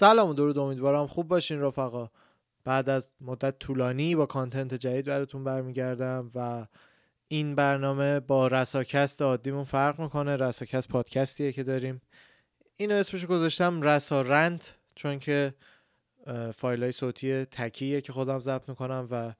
سلام و درود امیدوارم خوب باشین رفقا. بعد از مدت طولانی با کانتنت جدید براتون برمیگردم و این برنامه با رساکست عادیمون فرق می‌کنه. رساکست پادکستیه که داریم. اینو اسمش گذاشتم رسارنت چون که فایل های صوتی تکیه که خودم ضبط می‌کنم و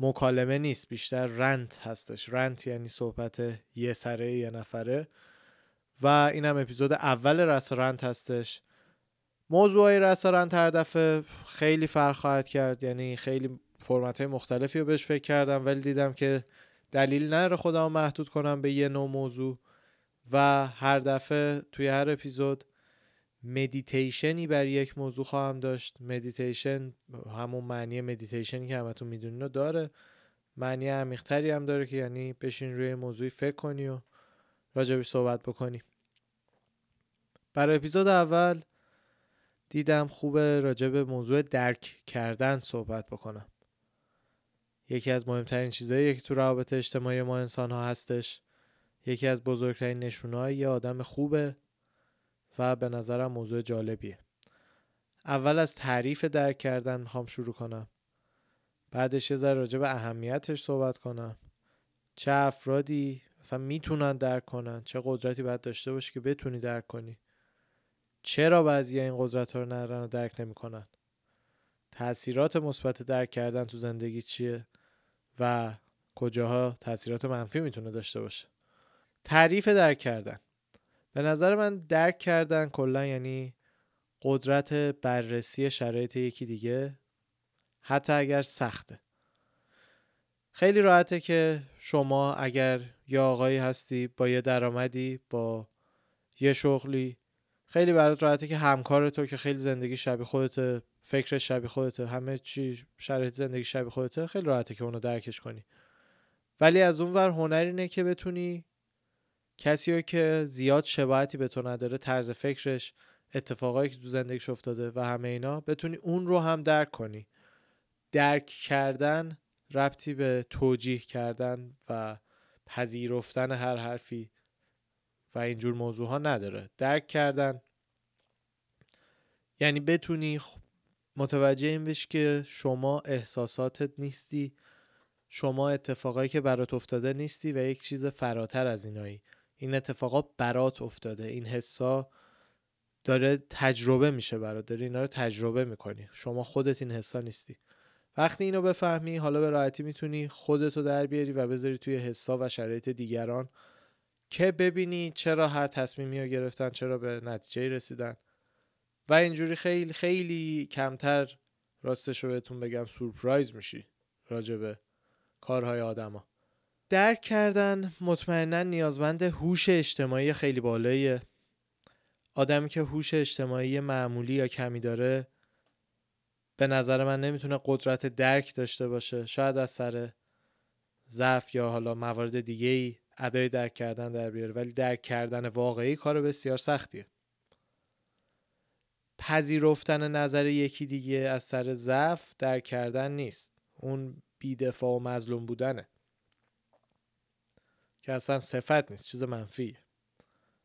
مکالمه نیست بیشتر رنت هستش. رنت یعنی صحبت یه سره یه نفره. و اینم اپیزود اول رسارنت هستش. موضوع رسارنت هر دفعه خیلی فرق خواهد کرد. یعنی خیلی فرمت های مختلفی رو بهش فکر کردم ولی دیدم که دلیل نره خودم محدود کنم به یه نوع موضوع. و هر دفعه توی هر اپیزود مدیتیشنی بر یک موضوع خواهم داشت. مدیتیشن همون معنی مدیتیشنی که همتون می‌دونین رو داره. معنی عمیقتری هم داره که یعنی بشین روی موضوعی فکر کنی و راجبش صحبت بکنی. برای اپیزود اول دیدم خوبه راجع به موضوع درک کردن صحبت بکنم. یکی از مهمترین چیزهایی که تو روابط اجتماعی ما انسان ها هستش یکی از بزرگترین نشونه یه آدم خوبه و به نظرم موضوع جالبیه. اول از تعریف درک کردن می‌خوام شروع کنم. بعدش یه ذره راجع به اهمیتش صحبت کنم. چه افرادی مثلا می‌تونن درک کنن؟ چه قدرتی باید داشته باشی که بتونی درک کنی؟ چرا بعضی این قدرت ها رو ندارن و درک نمی‌کنن؟ تاثیرات مثبت درک کردن تو زندگی چیه؟ و کجاها تاثیرات منفی می‌تونه داشته باشه؟ تعریف درک کردن. به نظر من درک کردن کلا یعنی قدرت بررسی شرایط یکی دیگه حتی اگر سخته. خیلی راحته که شما اگر یا آقایی هستی با یه درآمدی با یه شغلی خیلی برات راحته که همکار تو که خیلی زندگی شبیه خودته فکر شبیه خودته همه چی شرایط زندگی شبیه خودته خیلی راحته که اونو درکش کنی. ولی از اون ور هنر اینه که بتونی کسی رو که زیاد شباهتی به تو نداره طرز فکرش اتفاقایی که تو زندگیش افتاده و همه اینا بتونی اون رو هم درک کنی. درک کردن ربطی به توجیه کردن و پذیرفتن هر حرفی. و اینجور موضوع ها نداره. درک کردن. یعنی بتونی متوجه این بشی که شما احساساتت نیستی. شما اتفاقایی که برات افتاده نیستی و یک چیز فراتر از اینایی. این اتفاقات برات افتاده. این حسا داره تجربه میشه برات. داری اینا رو تجربه می‌کنی. شما خودت این حسا نیستی. وقتی اینو بفهمی حالا به راحتی می‌تونی خودتو در بیاری و بذاری توی حسا و شرایط دیگران. که ببینی چرا هر تصمیمی رو گرفتن چرا به نتیجه رسیدن. و اینجوری خیلی خیلی کمتر راستش رو بهتون بگم سورپرایز میشی راجع به کارهای آدما. درک کردن مطمئنا نیازمند هوش اجتماعی خیلی بالاییه. آدمی که هوش اجتماعی معمولی یا کمی داره به نظر من نمی‌تونه قدرت درک داشته باشه. شاید از سر ضعف یا حالا موارد دیگه ای ادای درک کردن در بیاره. ولی درک کردن واقعی کار بسیار سختیه. پذیرفتن نظر یکی دیگه از سر ضعف درک کردن نیست. اون بیدفاع و مظلوم بودنه. که اصلا صفت نیست چیز منفیه.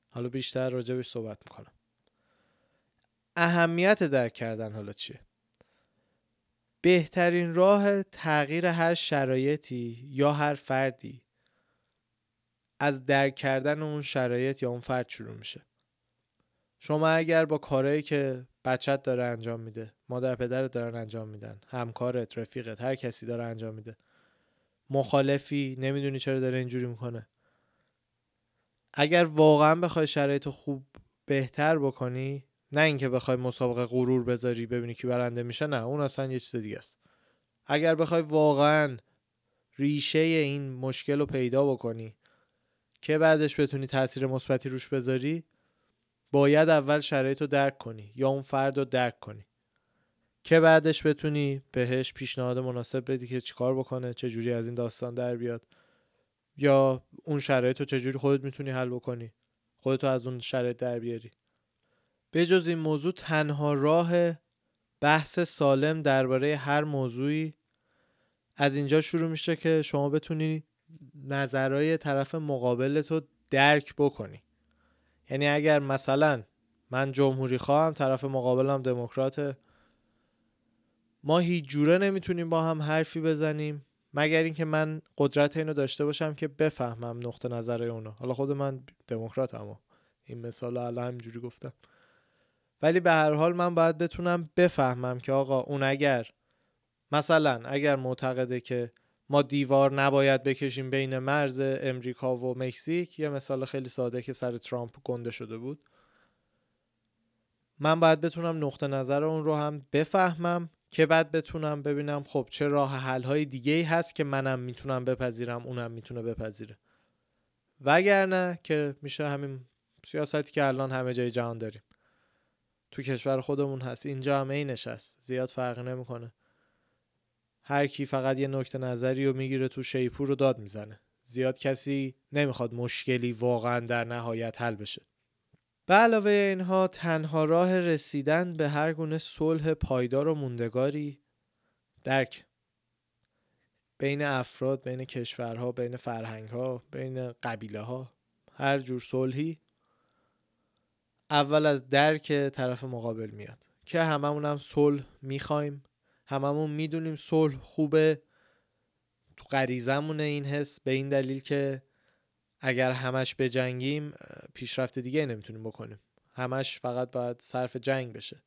حالا بیشتر راجبش صحبت می‌کنم. اهمیت درک کردن حالا چیه؟ بهترین راه تغییر هر شرایطی یا هر فردی از درک کردن اون شرایط یا اون فرد شروع میشه. شما اگر با کارهایی که بچت داره انجام میده مادر پدرت دارن انجام میدن همکارت رفیقت هر کسی داره انجام میده مخالفی نمی‌دونی چرا داره اینجوری می‌کنه. اگر واقعا بخوای شرایط خوب بهتر بکنی نه اینکه بخوای مسابقه غرور بذاری ببینی کی برنده میشه نه اون اصلا یه چیز دیگه است. اگر بخوای واقعا ریشه این مشکل رو پیدا بکنی که بعدش بتونی تاثیر مثبتی روش بذاری باید اول شرایط رو درک کنی یا اون فرد رو درک کنی. که بعدش بتونی بهش پیشنهاد مناسب بدی که چیکار بکنه چه جوری از این داستان در بیاد. یا اون شرایط رو چجوری خودت می‌تونی حل بکنی خودتو از اون شرایط در بیاری. به جز این موضوع تنها راه بحث سالم درباره هر موضوعی از اینجا شروع میشه که شما بتونی نظرهای طرف مقابل تو درک بکنی. یعنی اگر مثلا من جمهوری خواهم طرف مقابلم دموکراته ما هیچ جوره نمی‌تونیم با هم حرفی بزنیم مگر اینکه من قدرت اینو داشته باشم که بفهمم نقطه نظر اونا حالا خود من دموکراتم این مثال الان همینجوری گفتم. ولی به هر حال من باید بتونم بفهمم که آقا اون اگر مثلا اگر معتقده که ما دیوار نباید بکشیم بین مرز امریکا و مکزیک. یه مثال خیلی ساده که سر ترامپ گنده شده بود. من باید بتونم نقطه نظر اون رو هم بفهمم که بعد بتونم ببینم خب چه راه حل های دیگه ای هست که منم می‌تونم بپذیرم اونم می‌تونه بپذیره. وگرنه که میشه همین سیاستی که الان همه جای جهان داریم. تو کشور خودمون هست. اینجا هم اینش هست زیاد فرق نمی‌کنه. هر کی فقط یه نکته نظری رو می‌گیره تو شیپور رو داد می‌زنه. زیاد کسی نمی‌خواد مشکلی واقعا در نهایت حل بشه. به علاوه اینها تنها راه رسیدن به هر گونه صلح پایدار و موندگاری درک. بین افراد بین کشورها بین فرهنگها بین قبیله ها هر جور صلحی اول از درک طرف مقابل میاد. که هممون هم صلح می‌خوایم. هممون می‌دونیم صلح خوبه. تو غریزمونه این حس به این دلیل که اگر همش بجنگیم پیشرفت دیگه نمی‌تونیم بکنیم. همش فقط باید صرف جنگ بشه.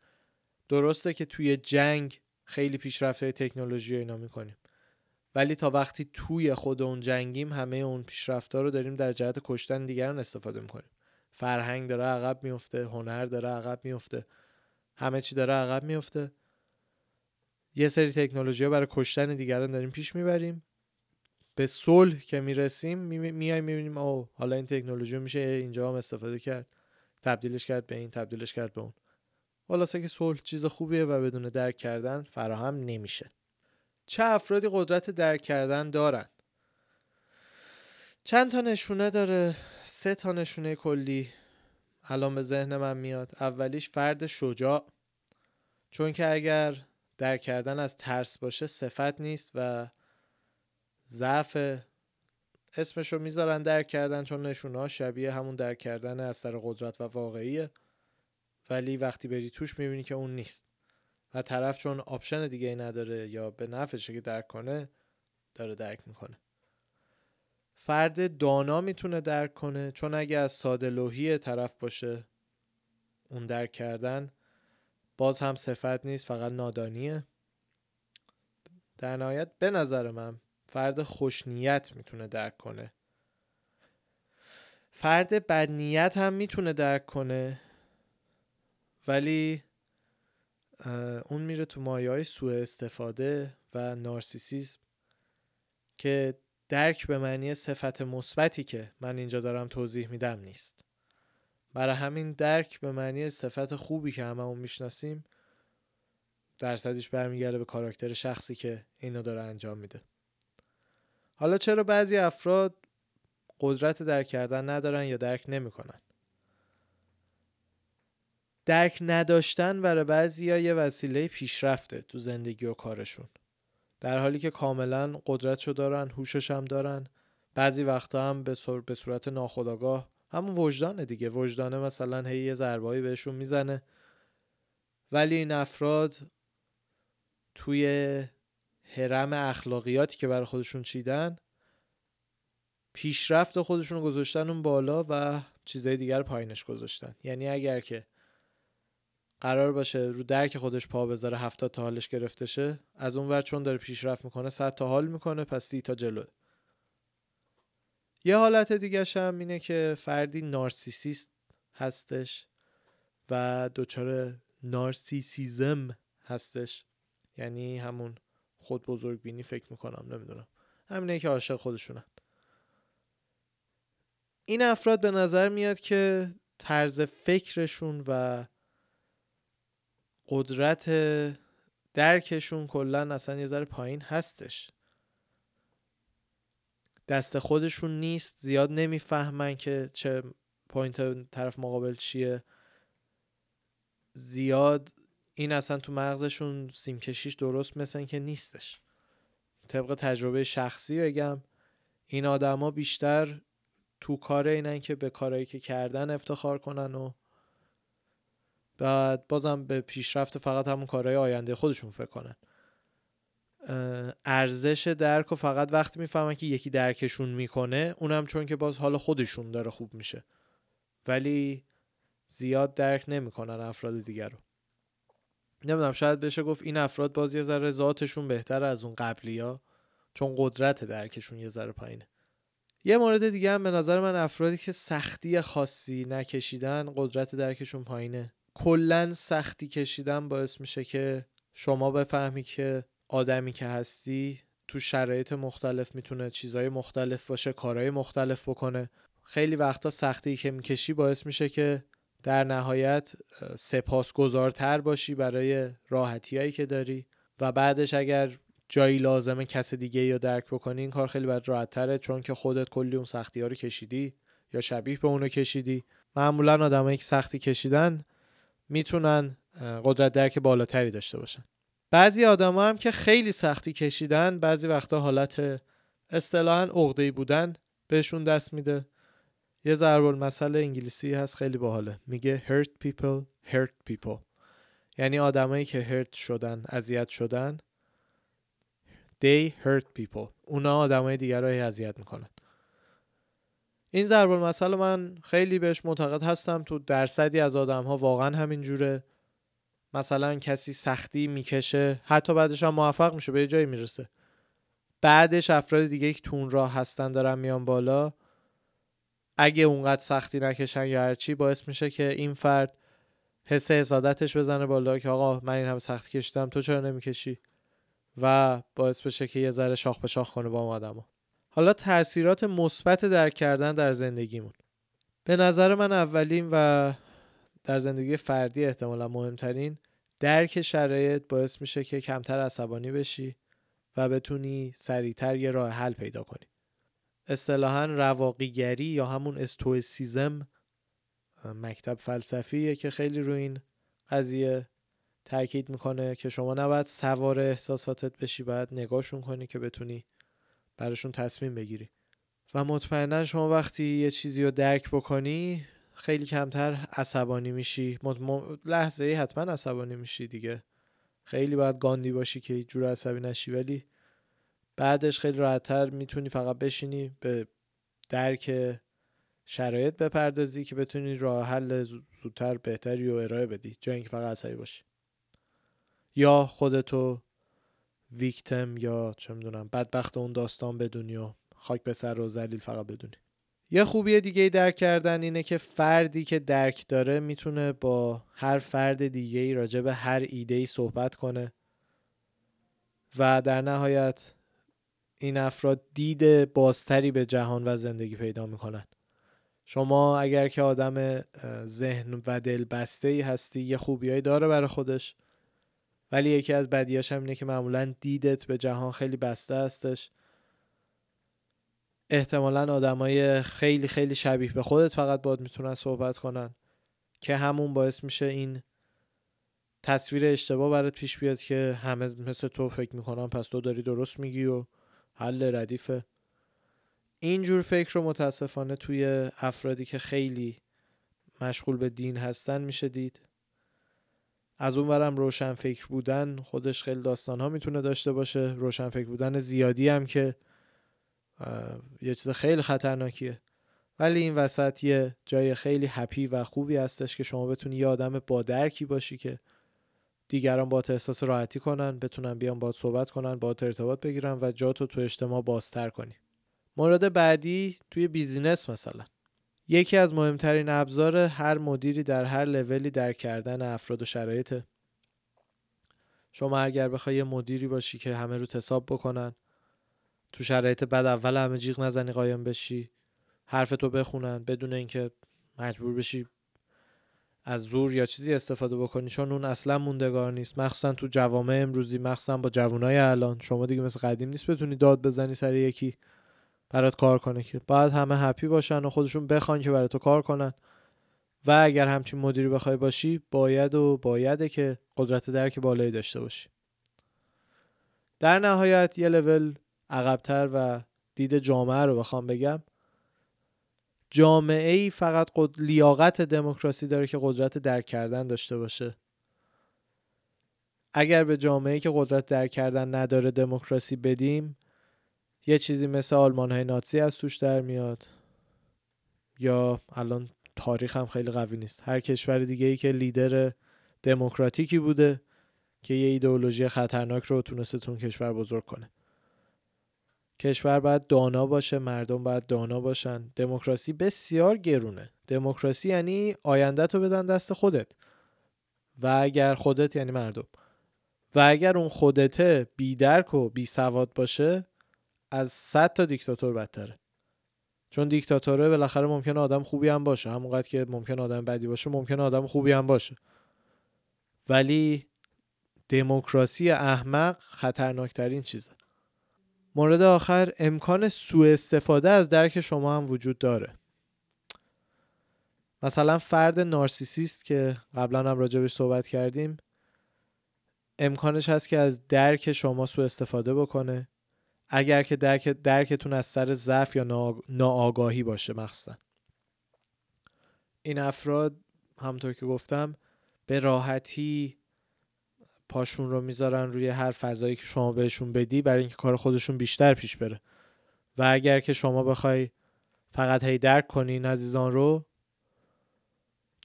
درسته که توی جنگ خیلی پیشرفت تکنولوژی اینا می‌کنیم. ولی تا وقتی توی خود اون جنگیم همه اون پیشرفت رو داریم در جهت کشتن دیگران استفاده می‌کنیم. فرهنگ داره عقب میفته هنر داره عقب میفته همه چی داره عقب میفته یه سری تکنولوژی ها برای کشتن دیگران داریم پیش می‌بریم. به صلح که می‌رسیم میای می‌بینیم او حالا این تکنولوژی میشه اینجا هم استفاده کرد. تبدیلش کرد به این تبدیلش کرد به اون. خلاصه که صلح چیز خوبیه و بدون درک کردن فراهم نمیشه. چه افرادی قدرت درک کردن دارن؟ چند تا نشونه داره سه تا نشونه کلی الان به ذهن من میاد. اولیش فرد شجاع. چون که اگر درک کردن از ترس باشه صفت نیست و ضعف اسمش رو می‌ذارن درک کردن چون نشونه شبیه همون درک کردن از سر قدرت و واقعیه. ولی وقتی بری توش می‌بینی که اون نیست و طرف چون option دیگه ای نداره یا به نفعشه که درک کنه داره درک می‌کنه. فرد دانا می‌تونه درک کنه چون اگه از ساده لوحی طرف باشه اون درک کردن باز هم صفت نیست فقط نادانیه. در نهایت به نظر من فرد خوشنیت می‌تونه درک کنه. فرد بدنیت هم می‌تونه درک کنه. ولی اون میره تو مایه های سوء استفاده و نارسیسیزم که درک به معنی صفت مثبتی که من اینجا دارم توضیح میدم نیست. برای همین درک به معنی صفت خوبی که هممون می‌شناسیم درصدش برمیگرده به کاراکتر شخصی که اینو داره انجام میده. حالا چرا بعضی افراد قدرت درک کردن ندارن یا درک نمی‌کنن؟ درک نداشتن برای بعضی یه وسیله پیشرفته تو زندگی و کارشون. در حالی که کاملا قدرتشو دارن هوشش هم دارن. بعضی وقتا هم به, به صورت ناخودآگاه همون وجدانه دیگه. وجدانه مثلا هی یه ضربایی بهشون می‌زنه. ولی این افراد توی حرم اخلاقیاتی که برای خودشون چیدن پیشرفت خودشون گذاشتن اون بالا و چیزهای دیگر پایینش گذاشتن. یعنی اگر که قرار باشه رو درک خودش پا بذاره هفتاد تا حالش گرفته شه از اون ور چون داره پیشرفت می‌کنه صد تا حال می‌کنه پس سی تا جلو یه حالت دیگه هم اینه که فردی نارسیسیست هستش و دچار نارسیسیزم هستش. یعنی همون خود بزرگ بینی فکر می‌کنم نمی‌دونم. همینه که عاشق خودشونن این افراد به نظر میاد که طرز فکرشون و قدرت درکشون کلا اصلا یه ذره پایین هستش. دست خودشون نیست زیاد نمی‌فهمن که چه point طرف مقابل چیه. زیاد این اصلا تو مغزشون سیمکشیش درست مثل که نیستش. طبق تجربه شخصی بگم این آدما بیشتر تو کار اینن که به کارهایی که کردن افتخار کنن و بعد بازم به پیشرفت فقط همون کارهای آینده خودشون فکر کنن. ارزش درک و فقط وقتی می‌فهمن که یکی درکشون می‌کنه اونم چون که باز حال خودشون داره خوب میشه. ولی زیاد درک نمی‌کنن افراد دیگر رو. نمی‌دونم شاید بشه گفت این افراد باز یه ذره ذاتشون بهتر از اون قبلی ها چون قدرت درکشون یه ذره پایینه. یه مورد دیگه هم به نظر من افرادی که سختی خاصی نکشیدن قدرت درکشون پایینه. کلا سختی کشیدن باعث میشه که شما بفهمی که آدمی که هستی تو شرایط مختلف می‌تونه چیزهای مختلف باشه کارهای مختلف بکنه. خیلی وقتا سختی که می‌کشی باعث میشه که در نهایت سپاسگزارتر باشی برای راحتی هایی که داری و بعدش اگر جایی لازمه کس دیگه یا درک بکنی این کار خیلی باید راحت تره چون که خودت کلی اون سختی ها رو کشیدی یا شبیه به اونو کشیدی. معمولا آدمایی که سختی کشیدن می‌تونن قدرت درک بالاتری داشته باشن. بعضی آدم هم که خیلی سختی کشیدن بعضی وقتا حالت اصطلاحا عقده‌ای بودن بهشون دست میده. یه ضرب المثل انگلیسی هست خیلی باحاله. میگه hurt people hurt people. یعنی آدمایی که hurt شدن اذیت شدن they hurt people. اونا آدمای دیگر رو اذیت می‌کنن. این ضرب المثل من خیلی بهش معتقد هستم تو درصدی از آدم ها واقعا همین جوره مثلا کسی سختی می‌کشه حتی بعدش هم موفق میشه به یه جایی می‌رسه. بعدش افراد دیگه که تون راه هستن دارن میان بالا اگه اونقدر سختی نکشن یا هرچی باعث میشه که این فرد حس حسادتش بزنه بالا که آقا من این همه سختی کشیدم تو چرا نمی‌کشی؟ و باعث بشه که یه ذره شاخ به شاخ کنه با اون آدما. حالا تاثیرات مثبت درک کردن در زندگیمون. به نظر من اولین و در زندگی فردی احتمالا مهمترین درک شرایط باعث میشه که کمتر عصبانی بشی و بتونی سریعتر یه راه حل پیدا کنی. اصطلاحا رواقیگری یا همون استوئسیزم مکتب فلسفیه که خیلی روی این قضیه تاکید می‌کنه که شما نباید سوار احساساتت بشی باید نگاهشون کنی که بتونی براشون تصمیم بگیری. و مطمئنا شما وقتی یه چیزی رو درک بکنی خیلی کمتر عصبانی میشی. لحظه ای حتما عصبانی میشی دیگه. خیلی باید گاندی باشی که جور عصبی نشی. ولی بعدش خیلی راحتتر می‌تونی فقط بشینی به درک شرایط بپردازی که بتونی راه حل زودتر بهتری و ارائه بدی. جای اینکه فقط عصبی باشی. یا خودتو ویکتم یا چه می‌دونم بدبخت اون داستان بدونی و خاک به سر و ذلیل فقط بدونی. یه خوبی دیگه درک کردن اینه که فردی که درک داره می‌تونه با هر فرد دیگه ای راجع به هر ایده ای صحبت کنه. و در نهایت این افراد دید بازتری به جهان و زندگی پیدا می‌کنن. شما اگر که آدم ذهن و دل بسته ای هستی یه خوبیایی داره برای خودش. ولی یکی از بدیاش هم اینه که معمولا دیدت به جهان خیلی بسته هستش. احتمالا آدمای خیلی خیلی شبیه به خودت فقط باید می‌تونن صحبت کنن. که همون باعث میشه این تصویر اشتباه برات پیش بیاد که همه مثل تو فکر می‌کنن پس تو داری درست میگی و حل ردیفه. اینجور فکر رو متاسفانه توی افرادی که خیلی مشغول به دین هستن میشه دید. از اون برم روشن فکر بودن خودش خیلی داستان ها می‌تونه داشته باشه. روشن فکر بودن زیادی هم که یه چیز خیلی خطرناکیه. ولی این وسط یه جای خیلی هپی و خوبی هستش که شما بتونی یه آدم با درکی باشی که دیگران با احساس راحتی کنن بتونن بیان با صحبت کنن با ارتباط بگیرن و جاتو تو اجتماع بازتر کنی. مورد بعدی توی بیزینس مثلا. یکی از مهمترین ابزار هر مدیری در هر لولی در کردن افراد و شرایط. شما اگر بخوای مدیری باشی که همه رو حساب بکنن تو شرایط بد اول همه جیغ نزنی قایم بشی. حرف تو بخونن بدون اینکه مجبور بشی از زور یا چیزی استفاده بکنی. چون اون اصلا موندگار نیست. مخصوصا تو جوامع امروزی مخصوصا با جوانای الان. شما دیگه مثل قدیم نیست بتونی داد بزنی سر یکی برات کار کنه که باید همه هپی باشن و خودشون بخوان که برای تو کار کنن. و اگر همچین مدیری بخوای باشی باید و بایده که قدرت درک بالایی داشته باشی. در نهایت یه لول عقبتر و دید جامعه رو بخوام بگم. جامعه ای فقط قد... لیاقت دموکراسی داره که قدرت درک کردن داشته باشه. اگر به جامعه که قدرت درک کردن نداره دموکراسی بدیم یه چیزی مثل آلمان های ناتسی از توش در میاد. یا الان تاریخ هم خیلی قوی نیست. هر کشور دیگه ای که لیدر دموکراتیکی بوده که یه ایدئولوژی خطرناک رو تونسته تون کشور بزرگ کنه. کشور باید دانا باشه مردم باید دانا باشن. دموکراسی بسیار گرونه. دموکراسی یعنی آینده تو بدن دست خودت. و اگر خودت یعنی مردم. و اگر اون خودته بیدرک و بی سواد باشه از صد تا دیکتاتور بدتره. چون دیکتاتوره بالاخره ممکنه آدم خوبی هم باشه. همونقدر که ممکن آدم بدی باشه ممکن آدم خوبی هم باشه. ولی دموکراسی احمق خطرناکترین چیزه. مورد آخر امکان سوء استفاده از درک شما هم وجود داره. مثلا فرد نارسیسیست که قبلا هم راجبش صحبت کردیم امکانش هست که از درک شما سوء استفاده بکنه. اگر که درک درکتون از سر ضعف یا ناآگاهی باشه مخصوصا. این افراد همطور که گفتم به راحتی پاشون رو می‌ذارن روی هر فضایی که شما بهشون بدی برای اینکه کار خودشون بیشتر پیش بره. و اگر که شما بخوای فقط هی درک کنین عزیزان رو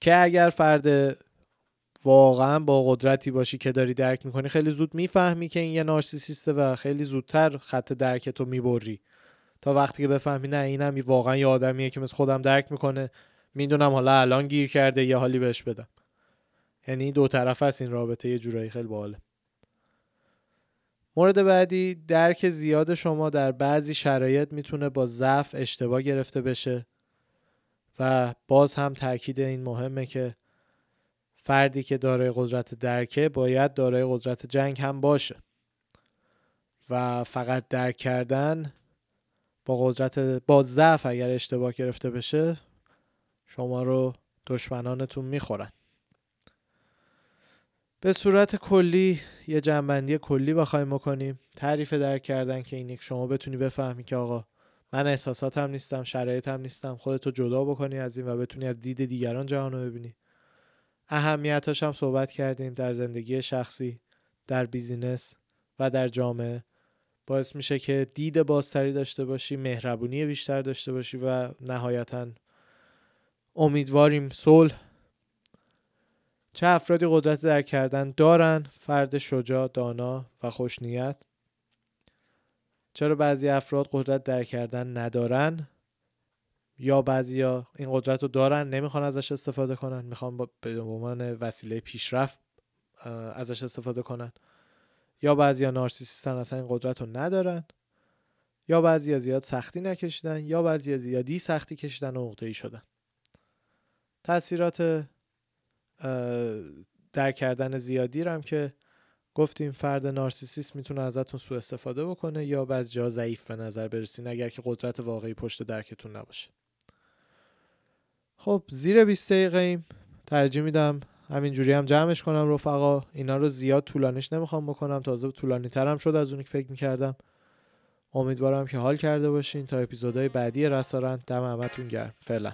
که اگر فرد واقعا با قدرتی باشی که داری درک می‌کنی خیلی زود می‌فهمی که این یه نارسیسیسته و خیلی زودتر خط درک تو می‌بری. تا وقتی که بفهمی نه اینم واقعا یه آدمیه که مثل خودم درک می‌کنه می‌دونم حالا الان گیر کرده یه حالی بهش بدم. یعنی دو طرف است این رابطه یه جورایی خیلی باحاله. مورد بعدی درک زیاد شما در بعضی شرایط می‌تونه با ضعف اشتباه گرفته بشه و باز هم تاکید این مهمه که فردی که دارای قدرت درکه باید دارای قدرت جنگ هم باشه و فقط درک کردن با قدرت با ضعف اگر اشتباه گرفته بشه شما رو دشمنانتون می‌خورن. به صورت کلی یه جنبندی کلی بخوایم بکنیم. تعریف درک کردن که اینی شما بتونی بفهمی که آقا من احساساتم نیستم شرایطم نیستم. خودتو جدا بکنی از این و بتونی از دید دیگران جهان رو ببینی. اهمیتاش هم صحبت کردیم در زندگی شخصی در بیزینس و در جامعه. باعث میشه که دید بازتری داشته باشی مهربونی بیشتر داشته باشی و نهایتا امیدواریم صلح چه افرادی قدرت درک کردن دارن؟ فرد شجاع دانا و خوشنیت. چرا بعضی افراد قدرت درک کردن ندارن؟ یا بعضیا این قدرت رو دارن نمی‌خوان ازش استفاده کنن می‌خوان به عنوان وسیله پیشرفت ازش استفاده کنن. یا بعضیا نارسیسیستن اصلا این قدرت رو ندارن. یا بعضیا زیاد سختی نکشیدن یا بعضیا زیادی سختی کشیدن و ای شدن. تاثیرات در کردن زیادی رو هم که گفتیم فرد نارسیسیست می‌تونه ازتون سوء استفاده بکنه یا بعض جا ضعیف به نظر برسین اگر که قدرت واقعی پشت درکتون نباشه. خب زیر 20 دقیقه ایم. ترجیح میدم همینجوری هم جمعش کنم رفقا. اینا رو زیاد طولانیش نمی‌خوام بکنم. تازه طولانی ترم شد از اونی که فکر می‌کردم. امیدوارم که حال کرده باشین تا اپیزودهای بعدی رسارن دم همتون گرم. فعلا.